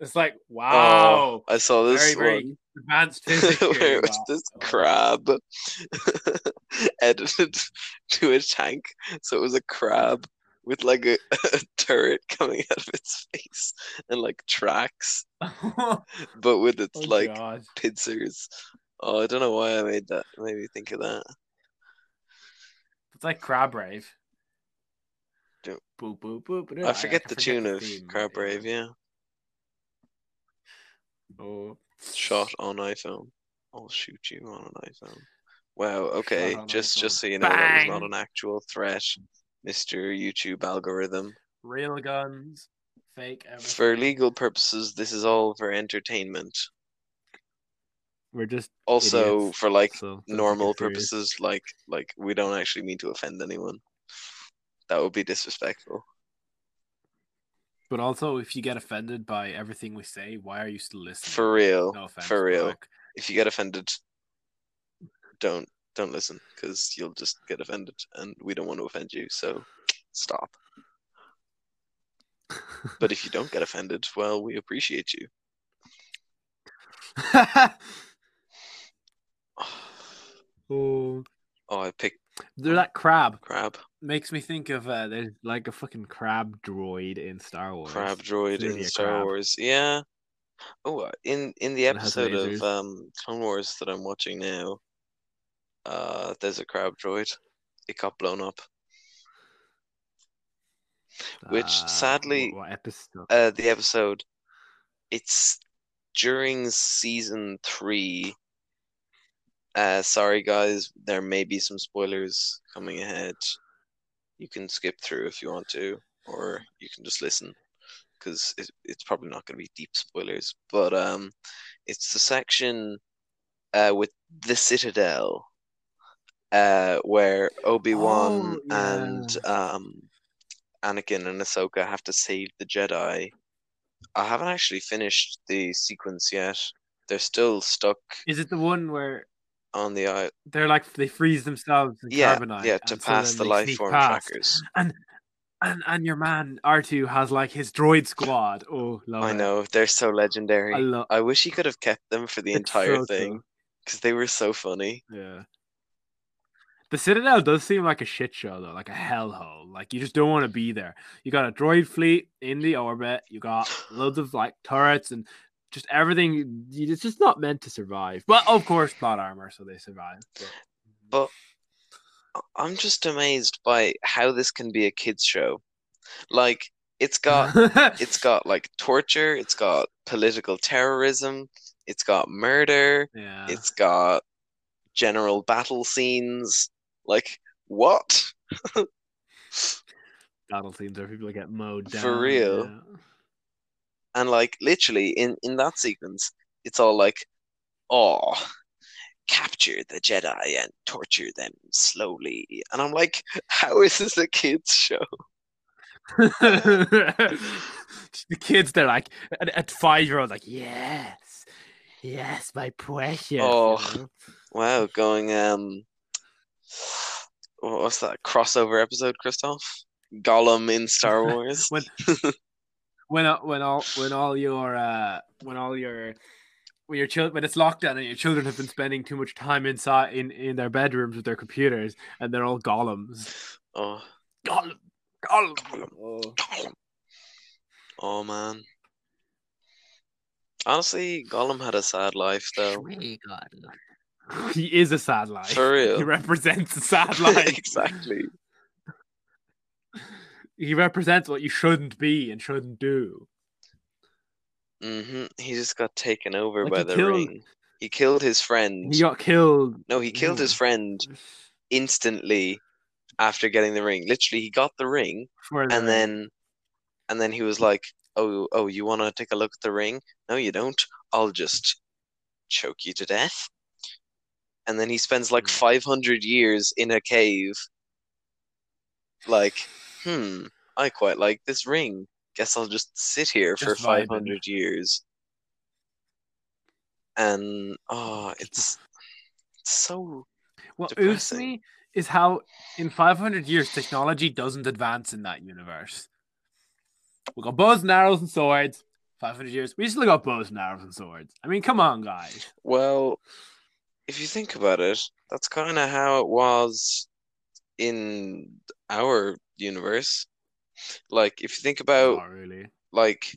It's like oh, wow, Oh, I saw this very one. very advanced physics. (laughs) where it was this crab (laughs) edited to a tank. So it was a crab with like a, (laughs) a turret coming out of its face and like tracks, but with its oh, like God. pincers. Oh, I don't know why I made that. It made me think of that. It's like Crab Rave. Boop, boop, boop. I forget can the tune of theme, Crab Rave, yeah. Oh. Shot on iPhone. I'll shoot you on an iPhone. Wow, okay. on Just iPhone. just so you know that was not an actual threat, Mr. YouTube algorithm. Real guns, fake everything. For legal purposes, this is all for entertainment. We're just Also idiots, for like so don't take normal it serious. purposes, like like we don't actually mean to offend anyone. That would be disrespectful. But also, if you get offended by everything we say, why are you still listening? For real. no offense, for real. like, If you get offended, don't don't listen because you'll just get offended and we don't want to offend you, so stop. But if you don't get offended, well, we appreciate you. oh, (laughs) (sighs) Oh, I picked they're that crab crab. makes me think of uh, there's like a fucking crab droid in Star Wars. Crab droid in Star crab. Wars. Yeah. Oh, uh, in in the And it has episode of um Clone Wars that I'm watching now, uh, there's a crab droid. It got blown up. which, Uh, sadly, what, what episode? Uh, the episode. It's during season three. Uh, sorry guys, there may be some spoilers coming ahead. You can skip through if you want to, or you can just listen, because it, it's probably not going to be deep spoilers. But um, it's the section uh with the Citadel, uh, where Obi Wan Oh, yeah. and um, Anakin and Ahsoka have to save the Jedi. I haven't actually finished the sequence yet. They're still stuck Is it the one where on the island. they're like they freeze themselves in Yeah, carbonite? yeah, to and so pass the life form past. trackers. And and and your man R two has like his droid squad. Oh, love I it. know they're so legendary. I love. I wish he could have kept them for the It's entire so thing cool. because they were so funny. Yeah. The Citadel does seem like a shit show though, like a hellhole. Like you just don't want to be there. You got a droid fleet in the orbit. You got loads of like turrets and just everything it's just not meant to survive. But of course, plot armor, so they survive. But I- I'm just amazed by how this can be a kids show. Like it's got (laughs) it's got like torture, it's got political terrorism, it's got murder, yeah. it's got general battle scenes. Like what? (laughs) battle scenes where people get mowed down. For real? yeah. And like literally in in that sequence, it's all like, oh, capture the Jedi and torture them slowly. And I'm like, (laughs) how is this a kids show? (laughs) the kids, they're like at, at five year olds, like yes, yes, my precious. Oh. Wow, going um, what's that crossover episode, Christoph? Gollum in Star (laughs) Wars. when when all- when all when all your uh when all your when your children when it's lockdown and your children have been spending too much time inside in in their bedrooms with their computers and they're all golems. Oh, Gollum, gollum. Gollum. Oh. Oh man. Honestly, Gollum had a sad life though. He is a sad life. For real. He represents a (laughs) sad life. exactly. He represents what you shouldn't be and shouldn't do. hmm He just got taken over Like, by the killed- ring. He killed his friend. He got killed. No, he killed his friend instantly after getting the ring. Literally, he got the ring the- and then and then he was like, "Oh, oh, you want to take a look at the ring? No, you don't. I'll just choke you to death." And then he spends like Hmm. 500 years in a cave. Like, hmm, I quite like this ring. Guess I'll just sit here for Just vibing. 500 years. And oh, it's it's so what oops depressing. me is how in 500 years technology doesn't advance in that universe. We got bows and arrows and swords. 500 years. We still got bows and arrows and swords. I mean, come on, guys. Well, if you think about it, that's kind of how it was in our universe. Like, if you think about, Not really. like,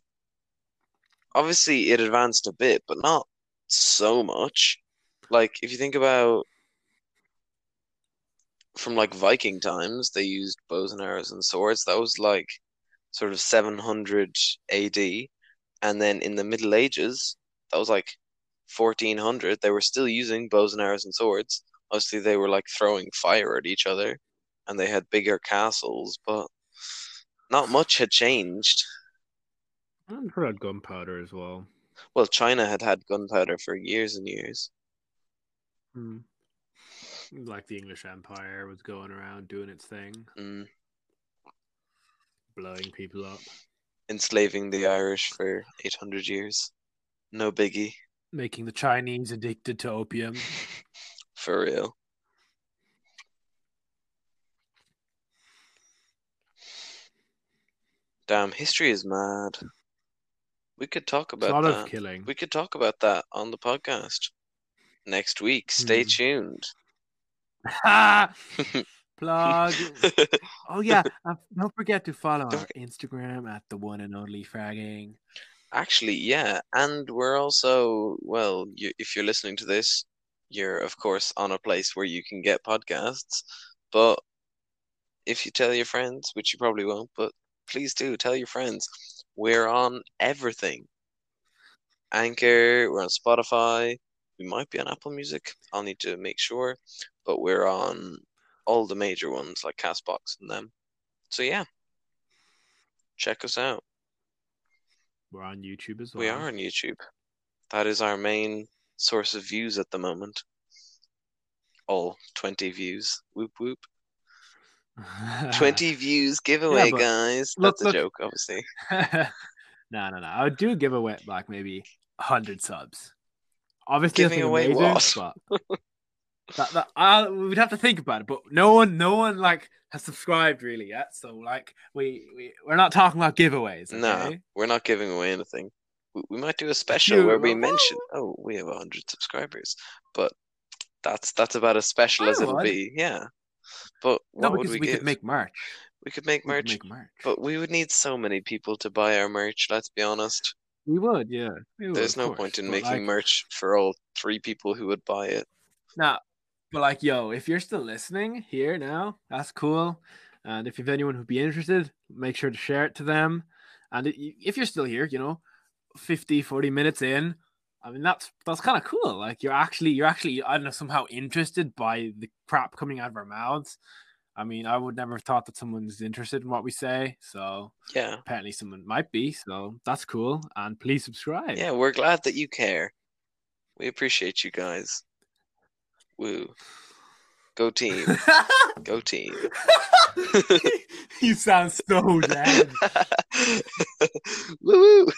obviously it advanced a bit, but not so much. Like, if you think about from like Viking times, they used bows and arrows and swords. That was like sort of 700 AD. And then in the Middle Ages, that was like 1400. They were still using bows and arrows and swords. Obviously, they were like throwing fire at each other and they had bigger castles, but not much had changed. Sure had gunpowder as well. Well, China had had gunpowder for years and years. Hmm. Like the English Empire was going around doing its thing, Mm. blowing people up, Enslaving the Irish for 800 years. No biggie. making the Chinese addicted to opium. (laughs) For real. Damn, history is mad. We could talk It's a about lot that. of killing. We could talk about that on the podcast next week. Stay Hmm. tuned. Ha! (laughs) (laughs) Plug. (laughs) Oh yeah, and don't forget to follow Don't our Instagram at the one and only fragging. Actually, yeah, and we're also, well, you, if you're listening to this, you're of course on a place where you can get podcasts. But if you tell your friends, which you probably won't, but please do tell your friends, we're on everything. Anchor, we're on Spotify, we might be on Apple Music. I'll need to make sure, but we're on all the major ones like Castbox and them. So yeah, check us out. We're on YouTube as well. We are on YouTube. That is our main source of views at the moment. All 20 views. Whoop whoop. 20 (laughs) views giveaway, but guys. look- That's a look- joke, obviously. (laughs) no, no, no. I would do a giveaway like maybe hundred subs. Obviously, Giving away amazing, what? but (laughs) that, that, I, we'd have to think about it. But no one, no one like has subscribed really yet. So like we we we're not talking about giveaways. Okay? No, we're not giving away anything. We, we might do a special You- where we mention, oh, we have 100 subscribers. But that's that's about as special I as it'll be. Yeah. But no, because we we, could make merch. we could make We could merch, make merch. but we would need so many people to buy our merch, let's be honest. we would, yeah. we would, There's no course, point in but, making like, merch for all three people who would buy it. Nah, but like, yo, if you're still listening here now, that's cool. And if you have anyone who'd be interested, make sure to share it to them. And if you're still here, you know, 50, 40 minutes in, I mean, that's that's kind of cool. Like, you're actually, you're actually, I don't know, somehow interested by the crap coming out of our mouths. I mean, I would never have thought that someone's interested in what we say. So Yeah. apparently someone might be. So that's cool. And please subscribe. Yeah, we're glad that you care. We appreciate you guys. Woo. Go team. (laughs) Go team. (laughs) you sound so dead. (laughs) Woo woo.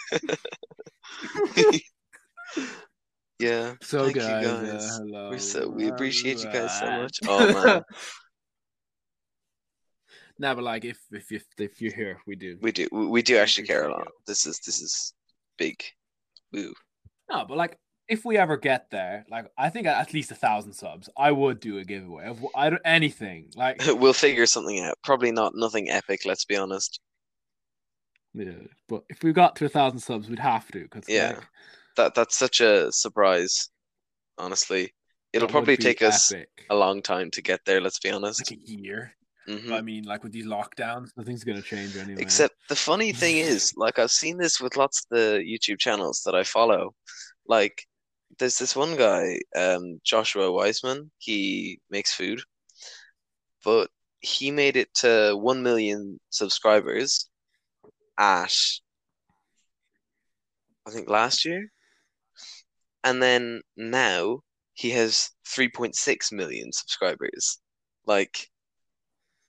Yeah. So Thank you, guys, uh, hello. We're so we appreciate you guys so much. Oh man. (laughs) nah, but like if if if, if you're here, we do. We do we we do actually care a lot. This is this is big. Woo. No, but like if we ever get there, like I think at least a thousand subs, I would do a giveaway of I don't anything. Like (laughs) we'll figure something out. Probably not nothing epic, let's be honest. yeah, but if we got to a thousand subs, we'd have to because Yeah. like, That that's such a surprise, honestly. It'll that probably take us epic. a long time to get there, let's be honest. like a year. Mhm. I mean, like with these lockdowns, nothing's gonna change anyway. Except the funny (laughs) thing is, like I've seen this with lots of the YouTube channels that I follow. Like there's this one guy, um, Joshua Weissman, he makes food, but he made it to 1 million subscribers at I think last year. And then now he has 3.6 million subscribers. Like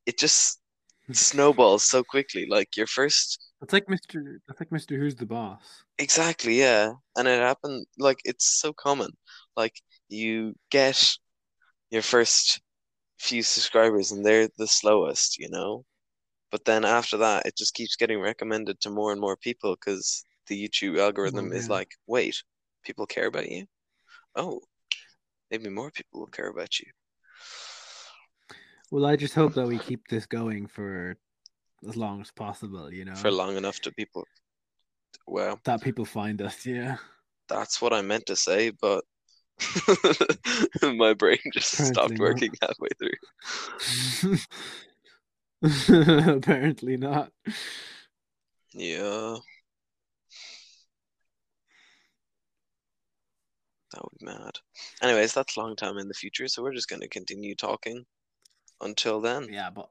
it just (laughs) snowballs so quickly. Like your first That's like Mr. That's like Mr. Who's the Boss. Exactly, yeah. And it happened like it's so common. Like you get your first few subscribers and they're the slowest, you know? But then after that, it just keeps getting recommended to more and more people because the YouTube algorithm oh, is yeah. like, wait, people care about you? Oh, maybe more people will care about you. Well, I just hope that we keep this going for as long as possible. You know, For long enough to people. Well, that people find us. Yeah. that's what I meant to say, but (laughs) my brain just stopped Apparently not. working halfway through. (laughs) Apparently not. Yeah. That would be mad. Anyways, that's a long time in the future, so we're just going to continue talking until then, Yeah, but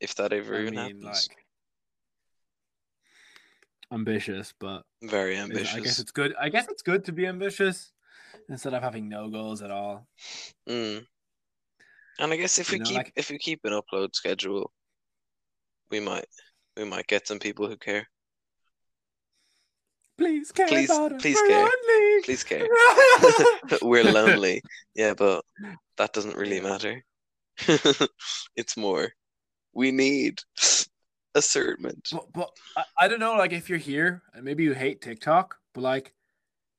if that ever I mean, happens. like ambitious, but Very ambitious. I guess it's good. I guess it's good to be ambitious instead of having no goals at all. Mm. And I guess if You we know, keep like- if we keep an upload schedule, we might we might get some people who care. Please care Please- about us. please We're care. lonely. Please care. (laughs) We're lonely. Yeah, but that doesn't really matter. (laughs) It's more we need assertment. But, but I, I don't know, like if you're here and maybe you hate TikTok, but like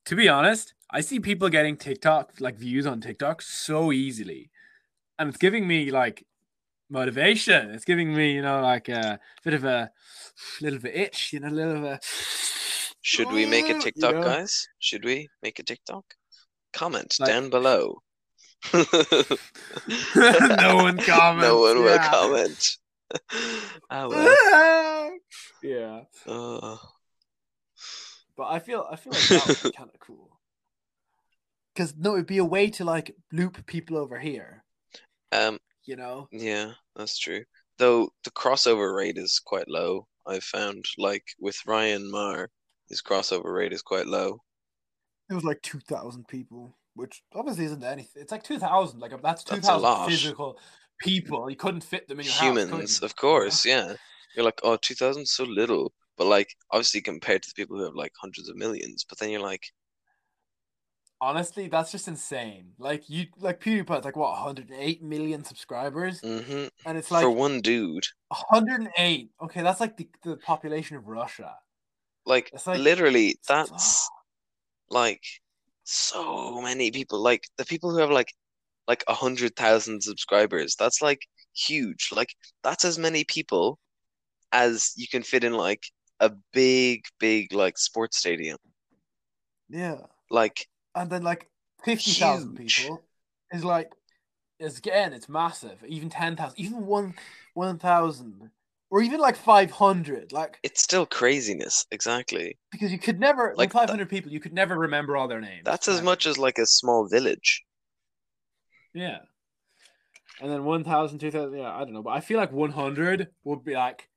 to be honest, I see people getting TikTok like views on TikTok so easily, and it's giving me like motivation. It's giving me, you know, like a bit of a little of a itch, you know, a little of a. Should we make a You TikTok, know? guys? Should we make a TikTok? Comment Like- down below. (laughs) no one comments. (laughs) No one will yeah. comment. (laughs) Ah well. yeah, Uh, but I feel I feel like that would be kind of cool. Because no, it'd be a way to like loop people over here. um, You know, yeah, that's true. Though the crossover rate is quite low, I've found. Like with Ryan Marr, his crossover rate is quite low. it was like two thousand people, which obviously isn't anything. It's like two thousand. Like that's two That's a lot. thousand physical people. You couldn't fit them in your house. Humans, you? of course, yeah. You're like, oh, 2000 so little. But like, obviously compared to the people who have like hundreds of millions. But then you're like, Honestly, that's just insane. Like you, like PewDiePie's like what, 108 million subscribers, mm-hmm. and it's like For one dude, 108. Okay, that's like the, the population of Russia. Like like- literally, (laughs) that's like so many people. Like the people who have like like a hundred thousand subscribers. That's like huge. Like that's as many people as you can fit in like a big, big like sports stadium. Yeah, Like and then like 50,000 Huge. people is like, is again, it's massive. Even 10,000, even one 1,000, or even like 500. Like it's still craziness. Exactly. because you could never Like, uh, like 500 people, you could never remember all their names. That's as much as like a small village. Yeah. And then 1,000, 2,000, yeah, I don't know. But I feel like 100 would be like,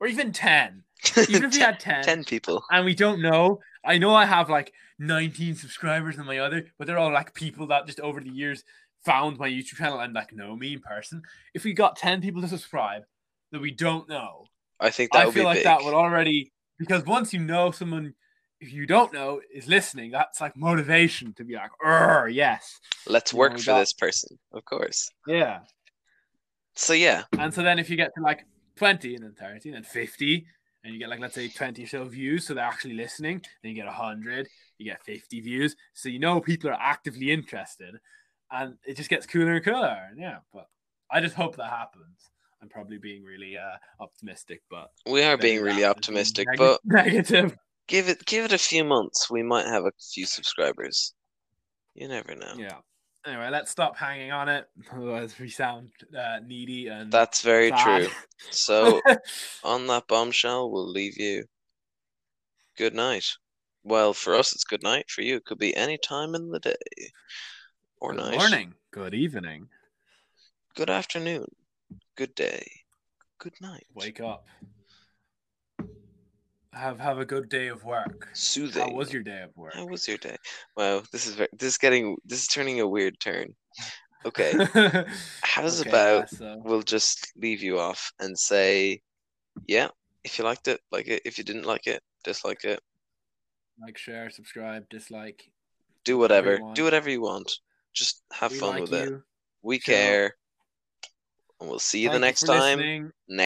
or even 10. (laughs) Even if we had 10, 10 people. and we don't know, I know I have like 19 subscribers on my other, but they're all like people that just over the years found my YouTube channel and like know me in person. If we got 10 people to subscribe that we don't know, I think that I feel like big. that would already, because once you know someone, you don't know, is listening, that's like motivation to be like, "Urgh, yes. Let's you work know, for that- this person, of course. Yeah. So yeah, And so then if you get to like 20 and then 30 and then 50, and you get like, let's say 20 or so views, so they're actually listening, then you get 100, you get 50 views. So you know people are actively interested, and it just gets cooler and cooler. And yeah, but I just hope that happens. I'm probably being really uh, optimistic, but we are being really optimistic, neg- but negative. give it give it a few months. We might have a few subscribers. You never know. Yeah. Anyway, let's stop hanging on it. (laughs) Otherwise, we sound uh, needy and That's very sad. true. So (laughs) on that bombshell, we'll leave you. Good night. Well, for us, it's good night. For you, it could be any time in the day or Good night. morning. Good evening. Good afternoon. Good day. Good night. Wake up. Have have a good day of work. Soothing. How was your day of work? How was your day? Wow, this is very, this is getting this is turning a weird turn. Okay, (laughs) how's Okay, about so we'll just leave you off and say, yeah, if you liked it, like it. If you didn't like it, dislike it. like, share, subscribe, dislike. Do Whatever. Do whatever you want. Just have We fun like with it. We care. And we'll see you the Thank next for time. listening.